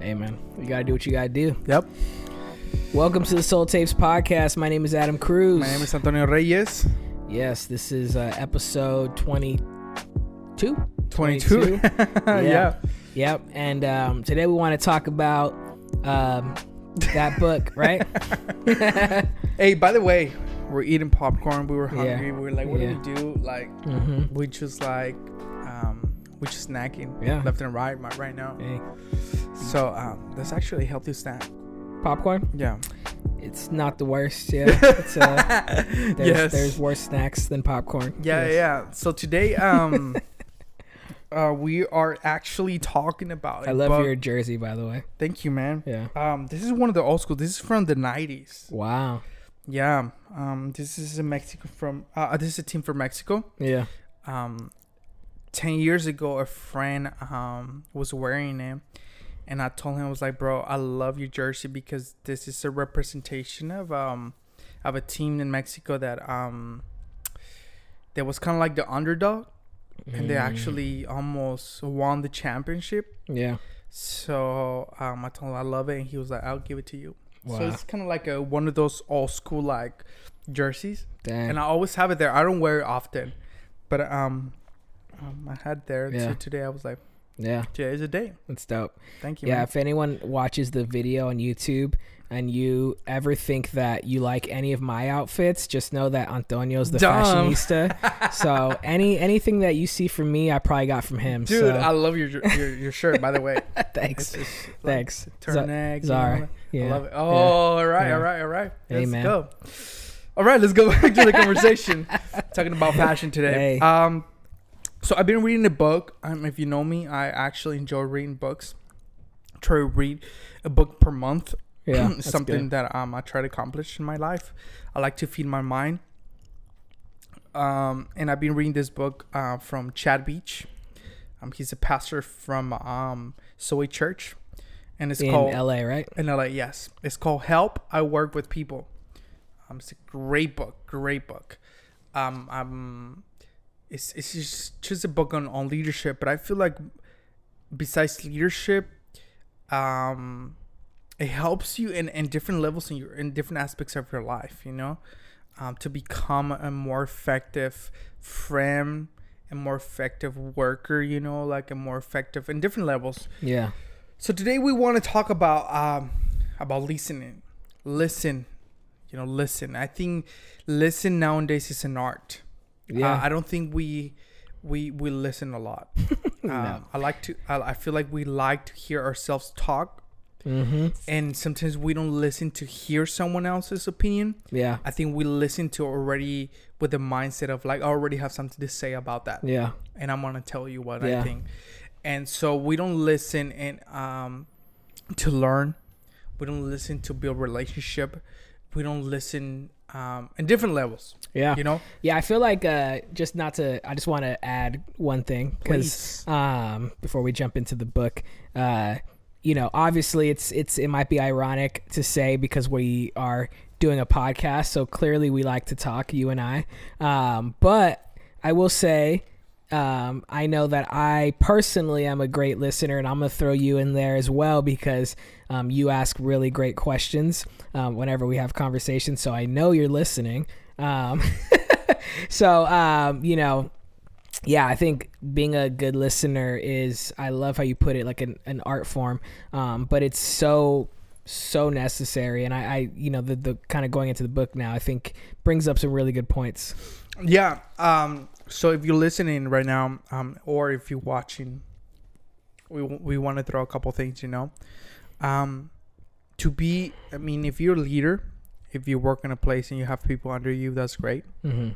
Hey man, you gotta do what you gotta do. Yep. Welcome to the Soul Tapes podcast. My name is Adam Cruz. My name is Antonio Reyes. yes, this is uh, episode twenty-two. 22. yeah. Yep. And um, today we want to talk about um, that book, right? Hey, by the way, we're eating popcorn. We were Yeah. hungry. We were like, what Yeah. do we do? Like, mm-hmm. we just like, um, we just snacking Yeah. left and right right- right now. Hey, So, um, that's actually a healthy snack. popcorn. Yeah. It's not the worst. Yeah. It's, uh, there's, yes. there's worse snacks than popcorn. yeah, Yes. yeah. So today, um, uh, we are actually talking about. I love your jersey, by the way. Thank you, man. Yeah. Um, this is one of the old school. This is from the '90s. Wow. Yeah. Um, this is a Mexico from. Uh, this is a team from Mexico. Yeah. um 10 years ago a friend um was wearing it and i told him i was like bro i love your jersey because this is a representation of um of a team in mexico that um that was kind of like the underdog and they Mm. actually almost won the championship Yeah. so um i told him i love it and he was like i'll give it to you Wow. so it's kind of like a one of those old school like jerseys Dang. and I always have it there. I don't wear it often, but um, um I had there. Yeah. So today I was like, yeah. today is a day. That's dope. Thank you. Yeah, man. if anyone watches the video on YouTube and you ever think that you like any of my outfits, just know that Antonio's the Dumb. fashionista. so any anything that you see from me, I probably got from him. dude, so I love your your, your shirt. By the way, thanks. Just, like, Thanks. Turtleneck. you Zara. know, Yeah. I love it. Yeah. Oh, all right, Yeah. all right, all right. Let's man. go. All right, let's go back to the conversation. Talking about fashion today. Hey. Um, so I've been reading a book. Um, if you know me, I actually enjoy reading books. Try to read a book per month. Yeah. something good. that um I try to accomplish in my life. I like to feed my mind. Um, and I've been reading this book uh, from Chad Veach. Um, he's a pastor from um Zoe Church, and it's in called LA, right? in LA. Yes, it's called Help. I Work with People. Um, it's a great book. Great book. Um, um, it's it's just just a book on on leadership, but I feel like besides leadership, um, it helps you in, in different levels in your in different aspects of your life. You know, um, to become a more effective friend, a more effective worker. You know, like a more effective in different levels. Yeah. So today we want to talk about um about listening. Listen, you know, listen. I think listen nowadays is an art. Yeah. Uh, I don't think we we we listen a lot. No. Um, I like to. I, I feel like we like to hear ourselves talk, mm-hmm. and sometimes we don't listen to hear someone else's opinion. Yeah. I think we listen to already with the mindset of like I already have something to say about that Yeah. and I'm gonna tell you what Yeah. I think. And so we don't listen and um to learn. We don't listen to build relationship. We don't listen um in different levels. Yeah. You know? Yeah, I feel like uh, just not to. I just want to add one thing because um, before we jump into the book, uh, you know, obviously it's it's it might be ironic to say because we are doing a podcast, so clearly we like to talk, you and I. Um, but I will say. Um, I know that I personally am a great listener, and I'm gonna throw you in there as well because um, you ask really great questions um, whenever we have conversations. So I know you're listening. Um, so um, you know, yeah, I think being a good listener is I love how you put it like an, an art form. Um, but it's so so necessary and I, I you know the the kind of going into the book now I think brings up some really good points. Yeah. Um so if you're listening right now, um, or if you're watching, we we want to throw a couple things, you know. Um to be I mean, if you're a leader, if you work in a place and you have people under you, that's great. Mm-hmm.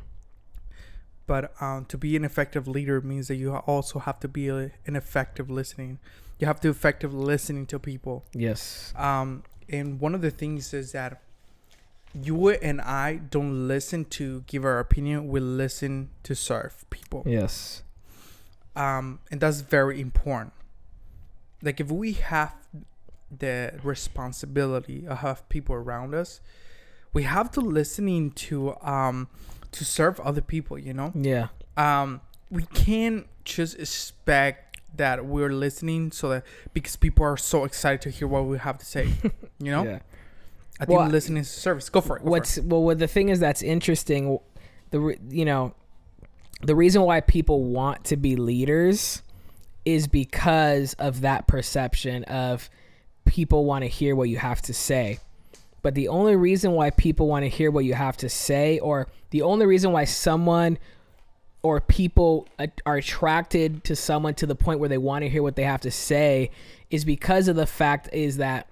but um, to be an effective leader means that you also have to be a, an effective listening you have to effective listening to people Yes. um, and one of the things is that you and i don't listen to give our opinion we listen to serve people Yes. um, and that's very important like if we have the responsibility of have people around us we have to listening to um to serve other people you know Yeah. um we can't just expect that we're listening so that because people are so excited to hear what we have to say. You know, Yeah. I think Well, listening is service. Go for it. Go What's well, what the thing is that's interesting. The you know, the reason why people want to be leaders is because of that perception of people want to hear what you have to say. But the only reason why people want to hear what you have to say, or the only reason why someone or people are attracted to someone to the point where they want to hear what they have to say, is because of the fact is that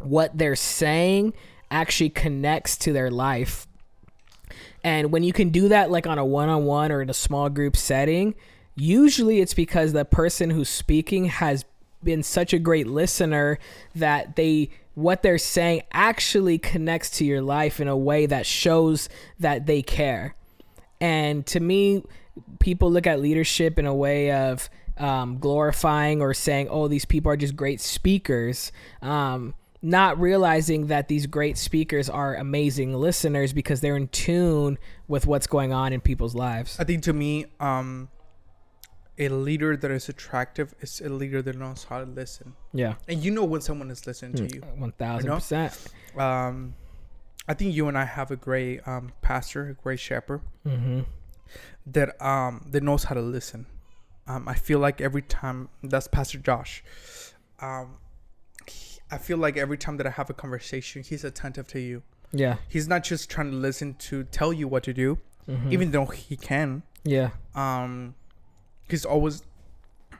what they're saying actually connects to their life. And when you can do that, like on a one on one or in a small group setting, usually it's because the person who's speaking has been such a great listener that they what they're saying actually connects to your life in a way that shows that they care. And to me, people look at leadership in a way of um, glorifying or saying, "Oh, these people are just great speakers," um, not realizing that these great speakers are amazing listeners because they're in tune with what's going on in people's lives. I think to me, um, a leader that is attractive is a leader that knows how to listen, Yeah, and you know when someone is listening to you. one thousand percent. Um, I think you and I have a great um, pastor, a great shepherd Mm-hmm. that um that knows how to listen. Um, I feel like every time that's Pastor Josh. I feel like every time that I have a conversation, he's attentive to you. Yeah, He's not just trying to listen to tell you what to do, Mhm. even though he can. yeah, Um, he's always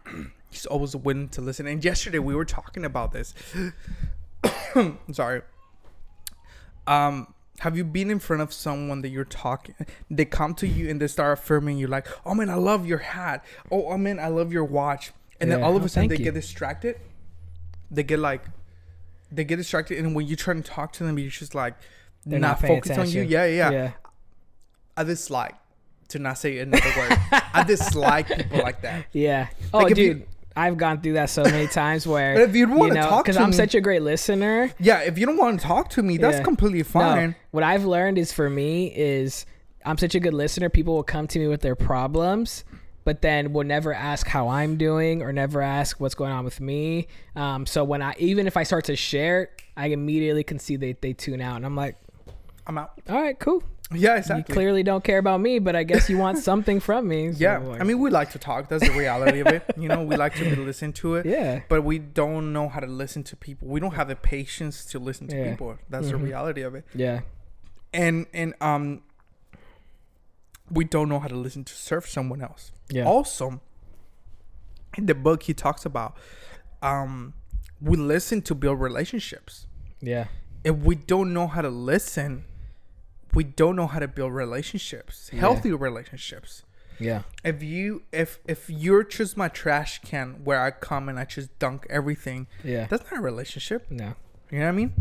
he's always willing to listen. And yesterday we were talking about this. Sorry. Um, have you been in front of someone that you're talking? They come to you and they start affirming you, like, "Oh man, I love your hat. Oh, oh man, I love your watch." And then all of Oh, a sudden thank they you. get distracted. They get like, they get distracted, and when you try to talk to them, you're just like, They're not, not focused on you. Yeah, yeah, yeah. I dislike to not say another word. I dislike people like that. Yeah. Oh, Like, if you- dude, I've gone through that so many times where But if you want to know, talk because to I'm me, such a great listener. yeah, if you don't want to talk to me, that's Yeah. completely fine. No, what I've learned is for me is I'm such a good listener. People will come to me with their problems, but then will never ask how I'm doing or never ask what's going on with me. Um, so when I even if I start to share, I immediately can see they they tune out, and I'm like, I'm out. all right, cool. Yeah, exactly. You clearly don't care about me, but I guess you want something from me. So, yeah, like, I mean, we like to talk. That's the reality of it. You know, we like to listen to it, yeah, but we don't know how to listen to people. We don't have the patience to listen to Yeah. people. That's the Mhm. reality of it. yeah, And and um, we don't know how to listen to serve someone else. yeah, Also, in the book, he talks about um, we listen to build relationships. yeah, if we don't know how to listen, we don't know how to build relationships, Yeah. healthy relationships. yeah, If you if if you're just my trash can where I come and I just dunk everything, yeah. that's not a relationship. No, You know what I mean?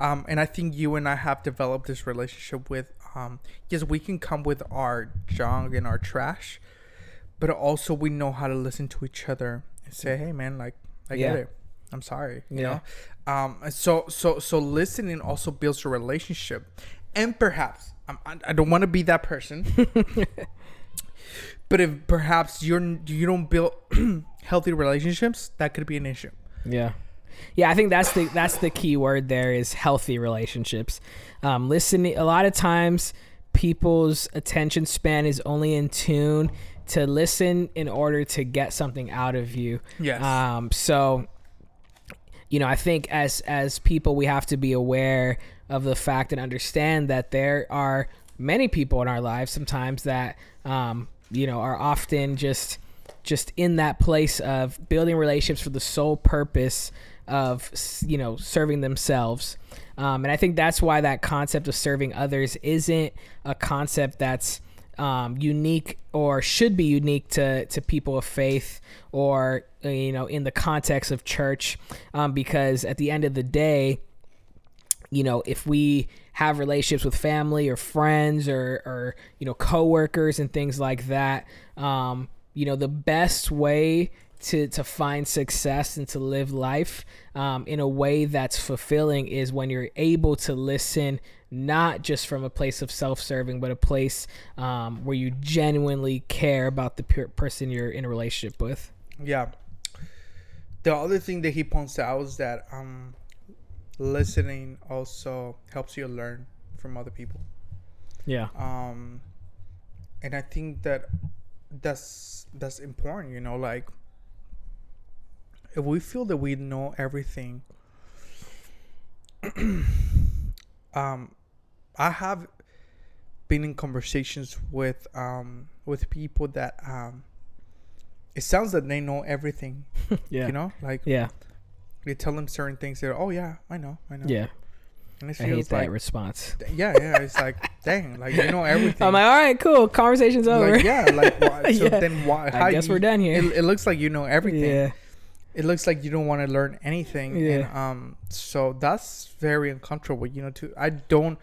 Um, and I think you and I have developed this relationship with um, yes, we can come with our junk and our trash, but also we know how to listen to each other and say, "Hey, man, like I get it. I'm sorry." You Yeah. know. Um, so so so listening also builds a relationship, and perhaps I'm, I I don't want to be that person, but if perhaps you're you don't build healthy relationships, that could be an issue. Yeah. Yeah, I think that's the that's the key word there is healthy relationships. Um, listening a lot of times people's attention span is only in tune to listen in order to get something out of you. Yes. Um, so you know, I think as as people we have to be aware of the fact and understand that there are many people in our lives sometimes that um, you know are often just just in that place of building relationships for the sole purpose of you know serving themselves. Um, and i think that's why that concept of serving others isn't a concept that's um, unique or should be unique to, to people of faith or uh, you know in the context of church. Um, because at the end of the day you know if we have relationships with family or friends or or you know coworkers and things like that um you know the best way to to find success and to live life um, in a way that's fulfilling is when you're able to listen not just from a place of self-serving but a place um, where you genuinely care about the per- person you're in a relationship with Yeah. the other thing that he points out is that um, listening also helps you learn from other people. Yeah. Um, and I think that that's that's important. You know, like if we feel that we know everything, um, I have been in conversations with um with people that um it sounds that they know everything Yeah. you know like Yeah. they tell them certain things they're oh yeah i know i know Yeah. And I hate feels that like response. yeah yeah it's like dang like you know everything I'm like, all right, cool. Conversation's over. like, yeah like why, so Yeah. then why I guess you- we're done here. it, it looks like you know everything Yeah. it looks like you don't want to learn anything and Yeah. um so that's very uncomfortable you know to i don't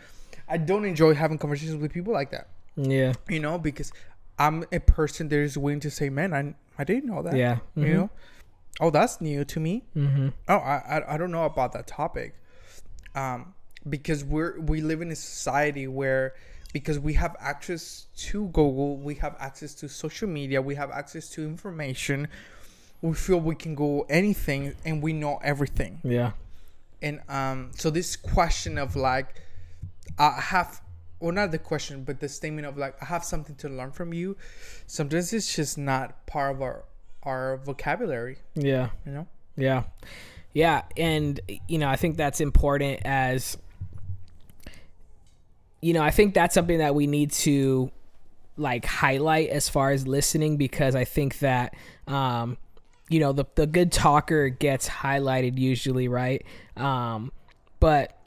i don't enjoy having conversations with people like that Yeah. you know because i'm a person that is willing to say man i, I didn't know that Yeah. you know oh that's new to me Mm-hmm. oh I, I i don't know about that topic um because we're we live in a society where because we have access to google we have access to social media we have access to information we feel we can go anything and we know everything Yeah. and um so this question of like i have well not the question but the statement of like i have something to learn from you sometimes it's just not part of our our vocabulary Yeah. you know Yeah. Yeah. And, you know, I think that's important as, you know, I think that's something that we need to like highlight as far as listening because I think that, um, you know, the, the good talker gets highlighted usually, right? Um, but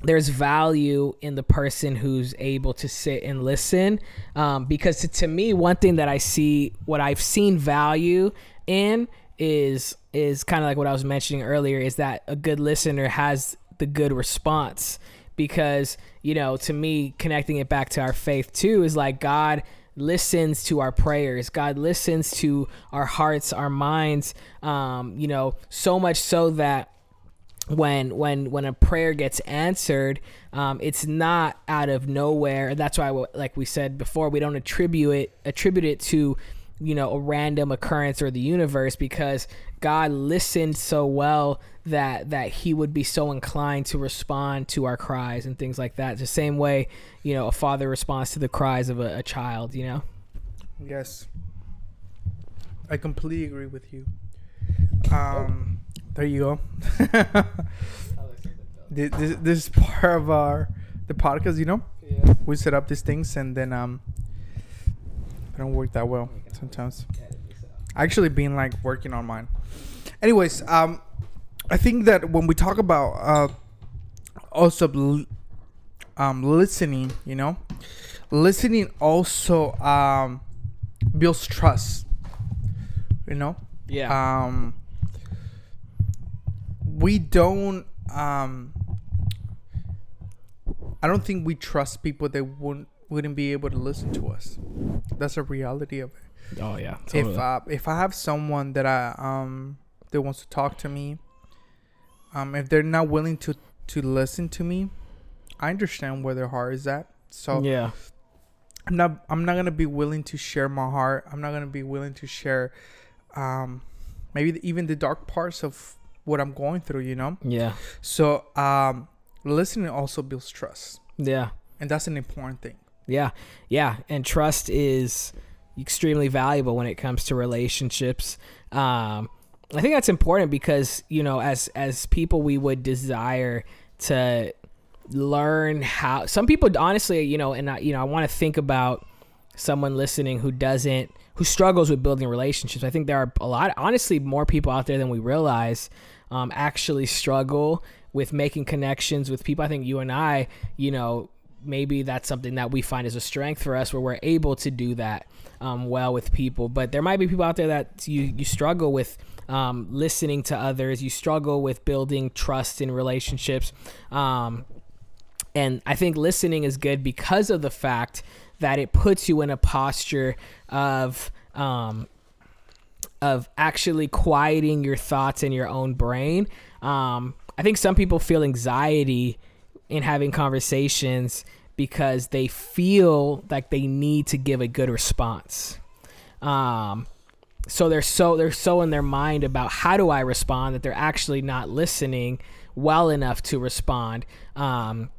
there's value in the person who's able to sit and listen um, because to, to me one thing that i see what i've seen value in is is kind of like what i was mentioning earlier is that a good listener has the good response because you know to me connecting it back to our faith too is like god listens to our prayers. God listens to our hearts our minds um, you know so much so that when when when a prayer gets answered um, it's not out of nowhere. That's why like we said before we don't attribute it attribute it to you know a random occurrence or the universe because god listened so well that that he would be so inclined to respond to our cries and things like that the same way you know a father responds to the cries of a, a child you know Yes. I completely agree with you. Um, there you go. this, this, this is part of our the podcast. You know, yeah we set up these things and then um, don't work that well sometimes. I actually been like working on mine. Anyways, um, I think that when we talk about uh, also um listening, you know, listening also um builds trust. You know, yeah um we don't um i don't think we trust people that wouldn't wouldn't be able to listen to us. That's a reality of it. Oh yeah if totally. uh, if i have someone that i um that wants to talk to me um if they're not willing to to listen to me i understand where their heart is at. So yeah. I'm not i'm not gonna be willing to share my heart. I'm not gonna be willing to share um maybe the, even the dark parts of what i'm going through you know? Yeah. So um listening also builds trust. Yeah. And that's an important thing Yeah, yeah, and trust is extremely valuable when it comes to relationships. Um, I think that's important because you know, as as people, we would desire to learn how. Some people, honestly, you know, and I, you know, I want to think about someone listening who doesn't who struggles with building relationships. I think there are a lot, honestly, more people out there than we realize um, actually struggle with making connections with people. I think you and I, you know, maybe that's something that we find is a strength for us where we're able to do that um, well with people. But there might be people out there that you, you struggle with um, listening to others, you struggle with building trust in relationships. Um, and I think listening is good because of the fact that it puts you in a posture of um, of actually quieting your thoughts in your own brain. Um, I think some people feel anxiety in having conversations because they feel like they need to give a good response. Um, so they're so they're so in their mind about how do I respond that they're actually not listening well enough to respond. Um,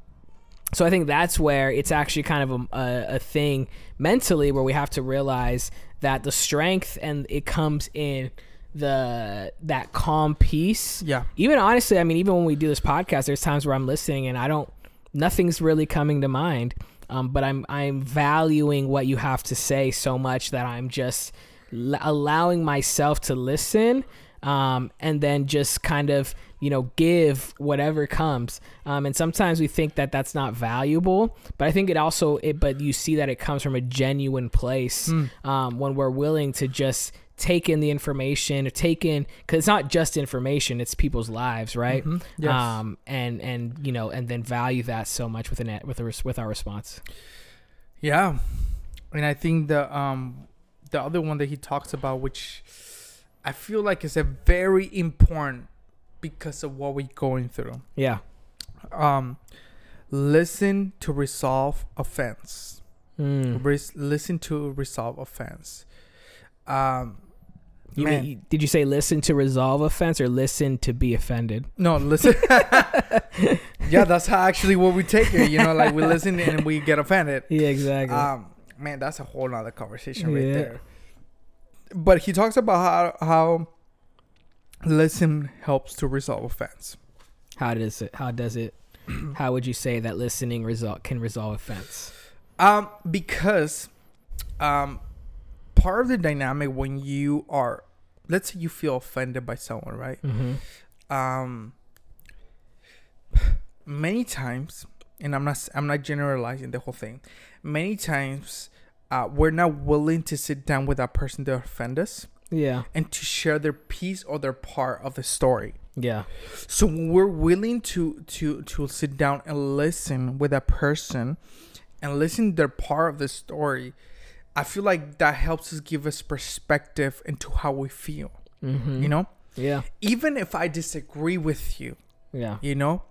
so I think that's where it's actually kind of a, a, a, thing mentally where we have to realize that the strength and it comes in the that calm peace. Yeah. Even honestly, I mean, even when we do this podcast, there's times where I'm listening and I don't, nothing's really coming to mind. Um, but I'm I'm valuing what you have to say so much that I'm just l- allowing myself to listen, um, and then just kind of you know give whatever comes. Um, and sometimes we think that that's not valuable, but I think it also it. But you see that it comes from a genuine place Mm. um, when we're willing to just take in the information, take in because it's not just information; it's people's lives, right? Mhm. Yes. Um, and and you know, and then value that so much with an with a, with our response. Yeah, and I think the um the other one that he talks about, which I feel like is a very important because of what we're going through. Yeah. Um, listen to resolve offense. Mm. Listen to resolve offense. Um, You man, mean, did you say listen to resolve offense or listen to be offended? no, listen. yeah, that's how actually what we take it. You know, like we listen and we get offended. Yeah, exactly. Um, man, that's a whole nother conversation right Yeah. there. But he talks about how how listen helps to resolve offense. how does it? How does it? how would you say that listening result can resolve offense? Um, because um, part of the dynamic when you are, let's say you feel offended by someone, right? Mm-hmm. Um, many times, and I'm not I'm not generalizing the whole thing. Many times, uh, we're not willing to sit down with that person that offend us. Yeah. and to share their piece or their part of the story. Yeah. So we're willing to to to sit down and listen with that person and listen to their part of the story, I feel like that helps us give us perspective into how we feel. Mm-hmm. You know, Yeah. even if I disagree with you, Yeah. you know,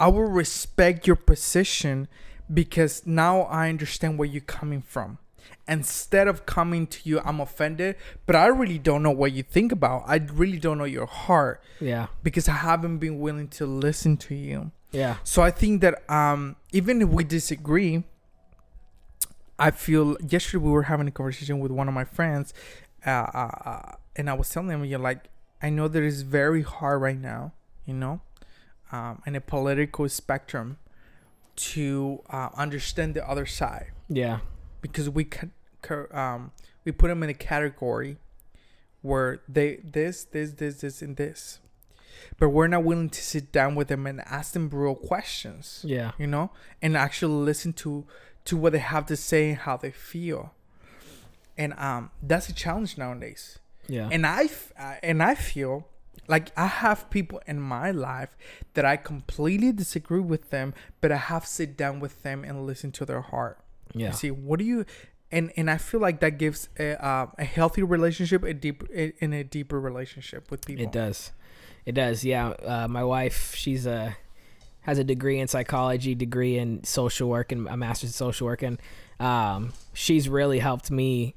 I will respect your position because now I understand where you're coming from. Instead of coming to you, I'm offended, but I really don't know what you think about. I really don't know your heart Yeah. because I haven't been willing to listen to you. Yeah. So I think that um, even if we disagree, I feel yesterday we were having a conversation with one of my friends, uh, uh, uh, and I was telling him, you're like, I know that it's very hard right now, you know, um, in a political spectrum, to uh, understand the other side Yeah. because we can, um, we put them in a category where they this this this this and this, but we're not willing to sit down with them and ask them real questions Yeah. you know, and actually listen to to what they have to say and how they feel. And um, that's a challenge nowadays. Yeah. And I f- uh, and I feel like I have people in my life that I completely disagree with them, but I have sit down with them and listen to their heart. yeah. See, what do you? And and I feel like that gives a uh, a healthy relationship, a deep in a deeper relationship with people. It does. It does. Yeah. Uh, my wife, she's a has a degree in psychology, degree in social work, and a master's in social work, and um, she's really helped me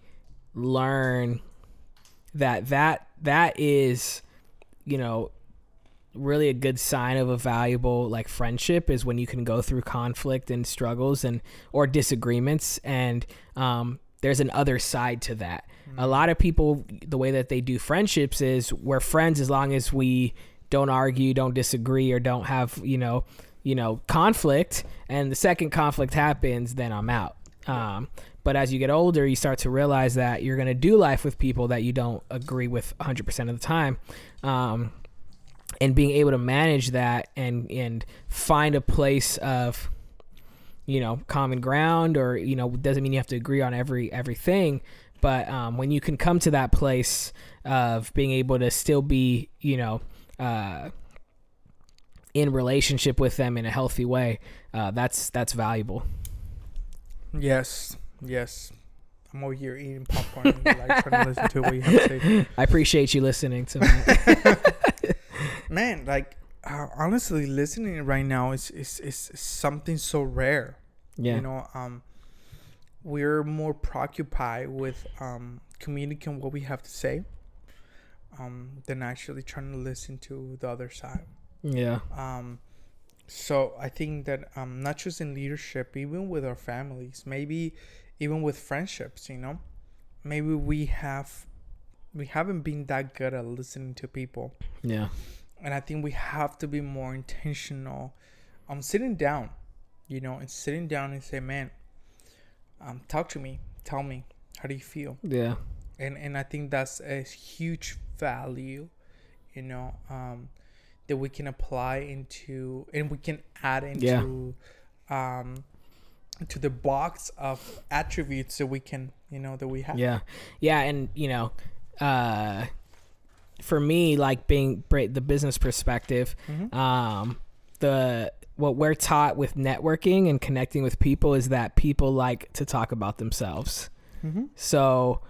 learn that that that is, you know, really a good sign of a valuable like friendship is when you can go through conflict and struggles and or disagreements. And um, there's an other side to that. A lot of people the way that they do friendships is we're friends as long as we don't argue don't disagree or don't have you know you know conflict and the second conflict happens then i'm out. Um, but as you get older you start to realize that you're going to do life with people that you don't agree with 100% of the time. Um, and being able to manage that and and find a place of you know common ground or you know doesn't mean you have to agree on every everything but um, when you can come to that place of being able to still be you know uh, in relationship with them in a healthy way uh, that's that's valuable Yes, yes. I'm over here eating popcorn, and, like trying to listen to what you have to say. i appreciate you listening to me Man, like uh, honestly, listening right now is, is is something so rare. yeah You know, um, we're more preoccupied with um communicating what we have to say um, than actually trying to listen to the other side. Yeah. Um, so I think that um, not just in leadership, even with our families, maybe even with friendships, you know, maybe we have we haven't been that good at listening to people, Yeah. and I think we have to be more intentional on sitting down, you know, and sitting down and say, man, um, talk to me, tell me, how do you feel? Yeah. and and I think that's a huge value, you know, um, that we can apply into and we can add into, um, to the box of attributes that we can, you know, that we have. Yeah, yeah, and you know, uh, for me, like being the business perspective, Mhm. um, the what we're taught with networking and connecting with people is that people like to talk about themselves. Mm-hmm. So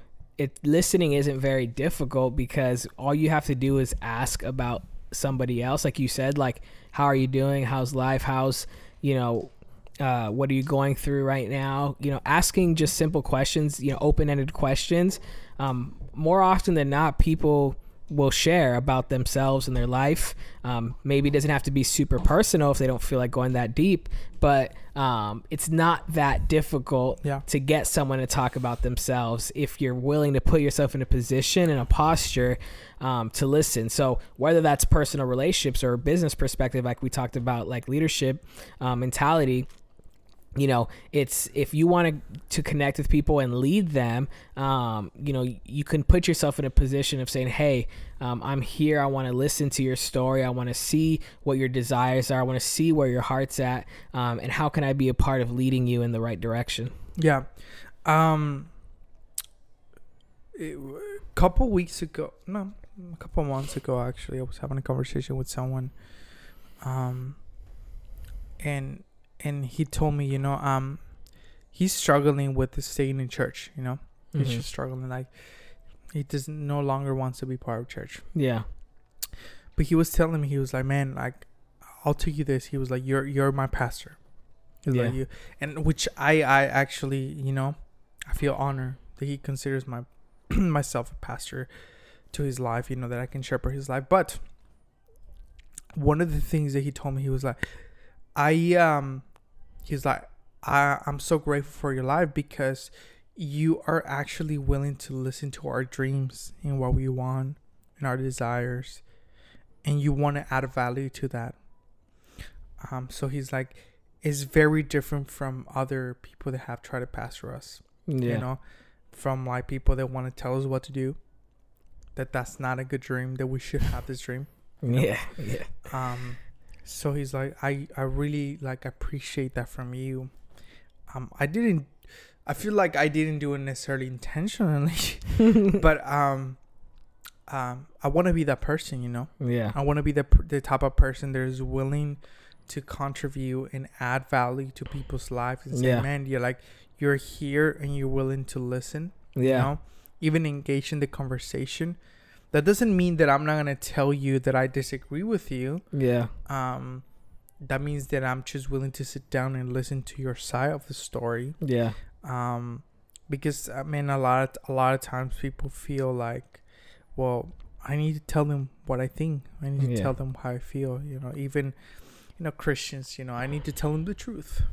it listening isn't very difficult because all you have to do is ask about somebody else. Like you said like how are you doing? How's life? How's you know uh, what are you going through right now? You know asking just simple questions you know open-ended questions. Um, more often than not people will share about themselves and their life um, maybe it doesn't have to be super personal if they don't feel like going that deep but um, it's not that difficult Yeah. to get someone to talk about themselves if you're willing to put yourself in a position and a posture um, to listen. So whether that's personal relationships or business perspective, like we talked about, like leadership um, mentality. You know, it's if you want to to connect with people and lead them, um, you know, you can put yourself in a position of saying, "Hey, um, I'm here. I want to listen to your story. I want to see what your desires are. I want to see where your heart's at, um, and how can I be a part of leading you in the right direction." Yeah. Um. A couple weeks ago, no, a couple months ago, actually, I was having a conversation with someone. Um. And and he told me, you know, um, he's struggling with staying in church. You know, he's Mhm. just struggling. Like he doesn't no longer wants to be part of church. Yeah. But he was telling me, he was like, man, like, I'll tell you this. He was like, you're you're my pastor. He was like, Yeah. you, and which I I actually you know, I feel honored that he considers my myself a pastor to his life. You know that I can shepherd his life. But one of the things that he told me, he was like, I um, he's like, I I'm so grateful for your life because you are actually willing to listen to our dreams and what we want and our desires and you want to add value to that um so he's like it's very different from other people that have tried to pastor us Yeah. you know from like people that want to tell us what to do that that's not a good dream that we should have this dream Yeah. Yeah. um so he's like i i really like appreciate that from you um i didn't i feel like i didn't do it necessarily intentionally but um um i want to be that person you know yeah. i want to be the the type of person that is willing to contribute and add value to people's lives and say Yeah. man you're like you're here and you're willing to listen Yeah. you know even engage in the conversation that doesn't mean that i'm not going to tell you that i disagree with you Yeah. um that means that i'm just willing to sit down and listen to your side of the story Yeah. um because i mean a lot of, a lot of times people feel like well i need to tell them what i think i need to Yeah. tell them how i feel you know even you know christians you know i need to tell them the truth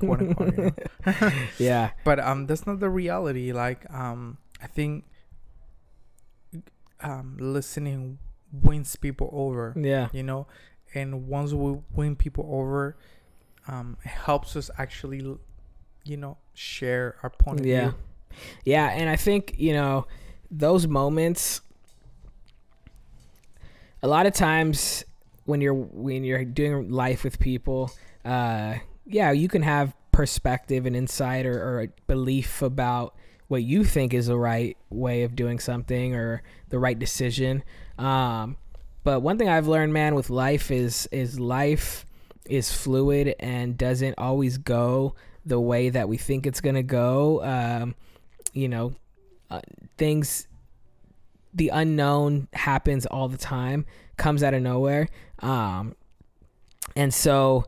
quote unquote, you know? yeah. but um that's not the reality like um i think um listening wins people over Yeah. you know and once we win people over um it helps us actually you know share our point of Yeah. view Yeah, and I think, you know, those moments a lot of times when you're when you're doing life with people, uh yeah, you can have perspective and insight or, or a belief about what you think is the right way of doing something or the right decision. Um but one thing I've learned, man, with life is is life is fluid and doesn't always go the way that we think it's gonna go. Um, you know, uh, things, the unknown happens all the time, comes out of nowhere. Um, and so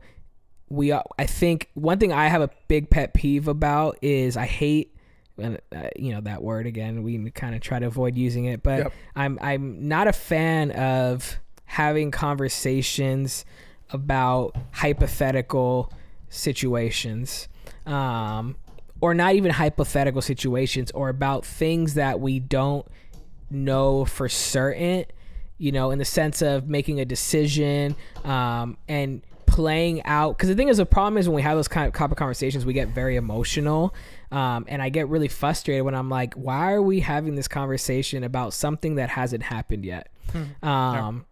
we, I think one thing I have a big pet peeve about is I hate and uh, you know that word again. We kind of try to avoid using it, but Yep. I'm I'm not a fan of having conversations about hypothetical situations, um, or not even hypothetical situations, or about things that we don't know for certain. You know, in the sense of making a decision um, and playing out. Because the thing is, the problem is when we have those kind of of conversations, we get very emotional, um, and I get really frustrated when I'm like, "Why are we having this conversation about something that hasn't happened yet?" Um,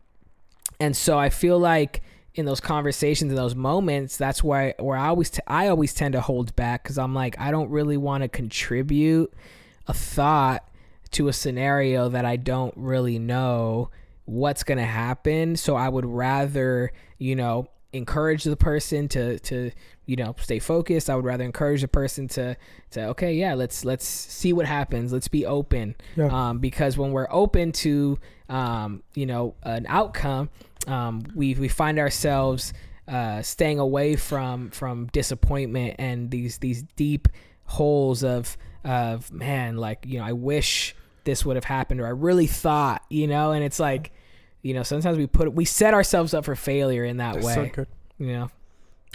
and so I feel like in those conversations in those moments that's why where I always t- I always tend to hold back cuz I'm like I don't really want to contribute a thought to a scenario that I don't really know what's going to happen. So I would rather you know encourage the person to to you know stay focused. I would rather encourage the person to to okay yeah let's let's see what happens. Let's be open. Yeah. um, because when we're open to um, you know an outcome um, we we find ourselves uh, staying away from from disappointment and these these deep holes of of man like you know I wish this would have happened or I really thought you know? And it's like you know sometimes we put we set ourselves up for failure in that That's way so good. you know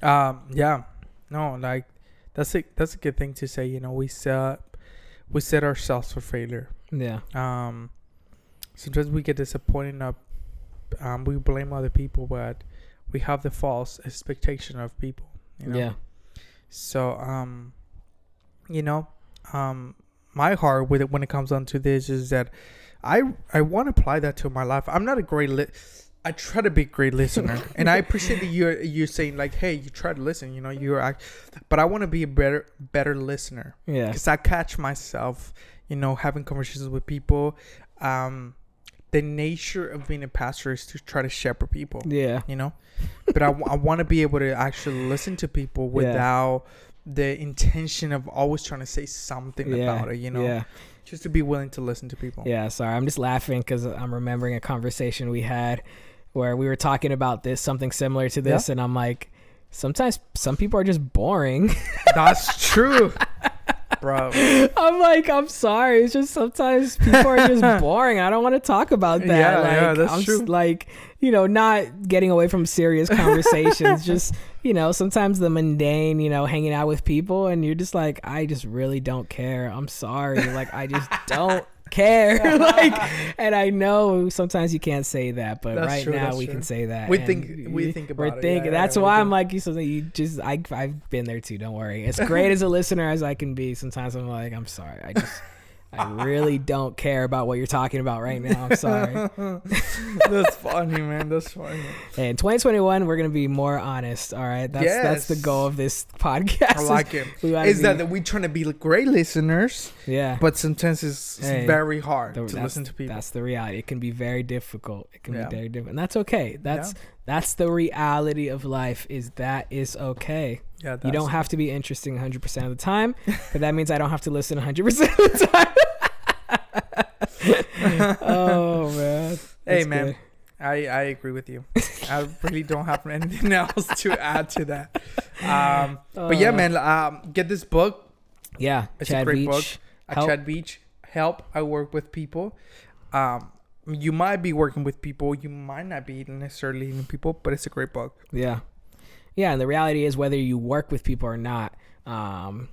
Um, yeah, no, like that's a that's a good thing to say. You know, we set we set ourselves for failure. yeah Um, sometimes we get disappointed. Up, um, we blame other people, but we have the false expectation of people. You know? yeah So, um, you know, um, my heart with it when it comes down to this is that I I want to apply that to my life. I'm not a great li- I try to be a great listener, and I appreciate that you're you're saying like, hey, you try to listen. You know, you're act, but I want to be a better better listener yeah because I catch myself, you know, having conversations with people. Um, the nature of being a pastor is to try to shepherd people yeah you know but I, I want to be able to actually listen to people Yeah. without the intention of always trying to say something yeah about it you know yeah just to be willing to listen to people Yeah, sorry. I'm just laughing because I'm remembering a conversation we had where we were talking about this, something similar to this, and I'm like, sometimes some people are just boring. that's true bro I'm like, I'm sorry. It's just sometimes people are just boring. I don't want to talk about that. Yeah, like, yeah, that's I'm true. Just, like, you know, not getting away from serious conversations. just, you know, sometimes the mundane, you know, hanging out with people, and you're just like, I just really don't care. I'm sorry. Like, I just don't care. like, and I know sometimes you can't say that, but That's right true, now we true. can say that. We think- we think we're about it. thinking. Yeah, yeah, that's we why. I'm like, you something you just I I've been there too. Don't worry. As great as a listener as I can be, sometimes I'm like, I'm sorry. I just I really don't care about what you're talking about right now. I'm sorry. that's funny man that's funny Hey, in 2021, we're gonna be more honest. All right, that's that's the goal of this podcast. i like it is that, that we trying to be great listeners yeah, but sometimes it's, it's Hey, very hard the- to listen to people That's the reality. It can be very difficult. It can Yeah. be very difficult, and that's okay. That's that's the reality of life. Is that is okay. Yeah You don't have to be interesting 100 percent of the time, but that means I don't have to listen 100 percent of the time. oh man. Hey, man. good. I, I agree with you. I really don't have anything else to add to that. Um, but yeah, Uh, man, um, get this book. Yeah, It's a great Veach. book. At Help. Chad Veach, help. I work with people. Um, you might be working with people. You might not be necessarily leading people, but it's a great book. Yeah, yeah, and the reality is whether you work with people or not, um,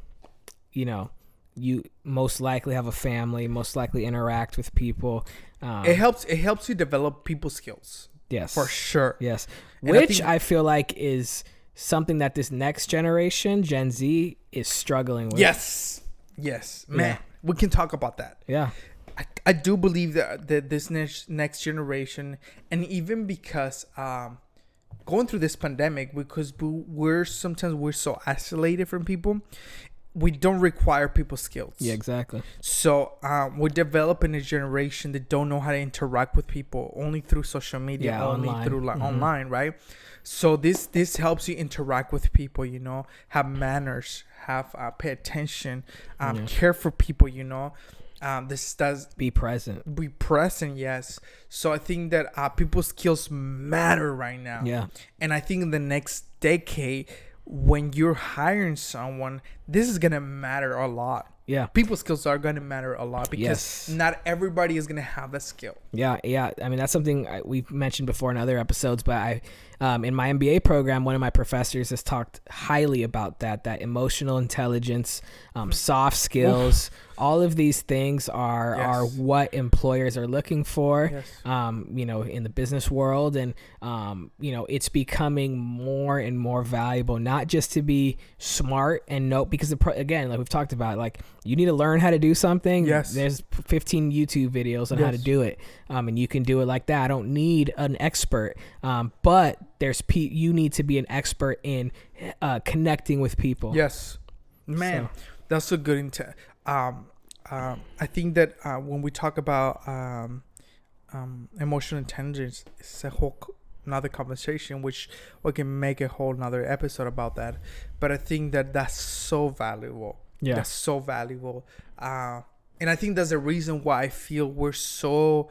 you know, you most likely have a family, most likely interact with people. Um, it helps. It helps you develop people skills yes, for sure. Yes, And I which think- I, feel like is something that this next generation, Gen Z, is struggling with. Yes, yes, man. Yeah. We can talk about that. Yeah. I, I do believe that, that this next next generation, and even because um, going through this pandemic, because we, we're sometimes we're so isolated from people, we don't require people skills. Yeah. Exactly. So um, we're developing a generation that don't know how to interact with people only through social media, Yeah, only online. through like Mhm. online, right? So this this helps you interact with people, you know, have manners, have uh, pay attention, um, Yeah. care for people, you know. Um, this does Be present. be present, yes. So I think that uh, people's skills matter right now. Yeah. And I think in the next decade, when you're hiring someone, this is gonna matter a lot. Yeah. People skills are to matter a lot because Yes. not everybody is to have that skill. Yeah, yeah. I mean, that's something I, we've mentioned before in other episodes, but I, um, in my MBA program, one of my professors has talked highly about that. That emotional intelligence, um, soft skills, all of these things are Yes. are what employers are looking for. Yes. Um, you know, in the business world, and um, you know, it's becoming more and more valuable. Not just to be smart and know, because the pro- again, like we've talked about, like you need to learn how to do something. Yes. There's 15 YouTube videos on how to do it, um, and you can do it like that. I don't need an expert, um, but there's pe- you need to be an expert in uh, connecting with people. Yes, man, that's a good intent. Um, um, I think that uh, when we talk about um, um, emotional intelligence, it's a whole c- another conversation, which we can make a whole another episode about that. But I think that that's so valuable. Yeah. that's so valuable. Uh, and I think that's the reason why I feel we're so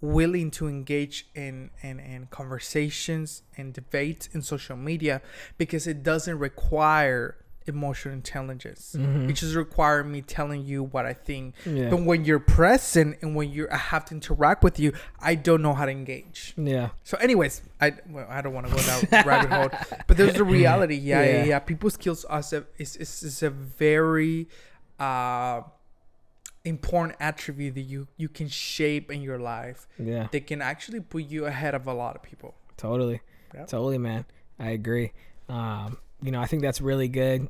willing to engage in, in, in conversations and debates in social media because it doesn't require emotional intelligence. It just requires me telling you what I think. Yeah. But when you're present and when you I have to interact with you, I don't know how to engage. Yeah. So, anyways, I well, I don't want to go down rabbit hole, but there's the reality. Yeah, yeah, Yeah. yeah. People skills are a, is, is is a very uh important attribute that you you can shape in your life. Yeah. They can actually put you ahead of a lot of people. Totally. Yep. Totally, man. I agree. Um, you know, I think that's really good.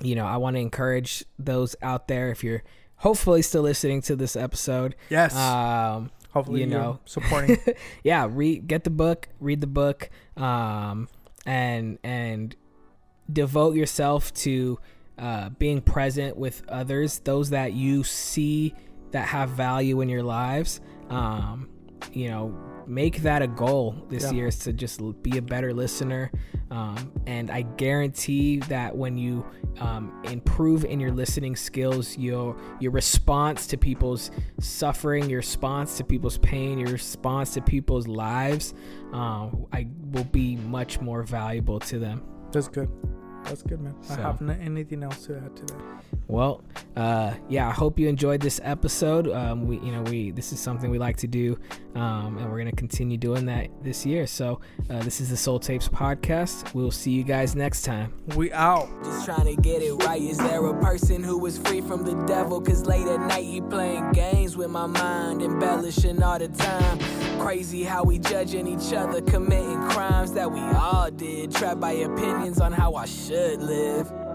You know, I want to encourage those out there if you're hopefully still listening to this episode. Yes. Um, Hopefully, you know, supporting. yeah, read get the book, read the book, um, and and devote yourself to uh, being present with others, those that you see that have value in your lives. Um, you know, make that a goal this Yeah. year is to just be a better listener. Um, and I guarantee that when you um, improve in your listening skills, your your response to people's suffering, your response to people's pain, your response to people's lives, um, I will be much more valuable to them. That's good. That's good, man. I have n- anything else to add to that. Well, uh, yeah, I hope you enjoyed this episode. Um, we, you know, we this is something we like to do, um, and we're gonna continue doing that this year. So, uh, this is the Soul Tapes podcast. We'll see you guys next time. We out. Just trying to get it right. Is there a person who is free from the devil? Cause late at night he playing games with my mind, embellishing all the time. Crazy how we judging each other, committing crimes that we all did. Trapped by opinions on how I should live.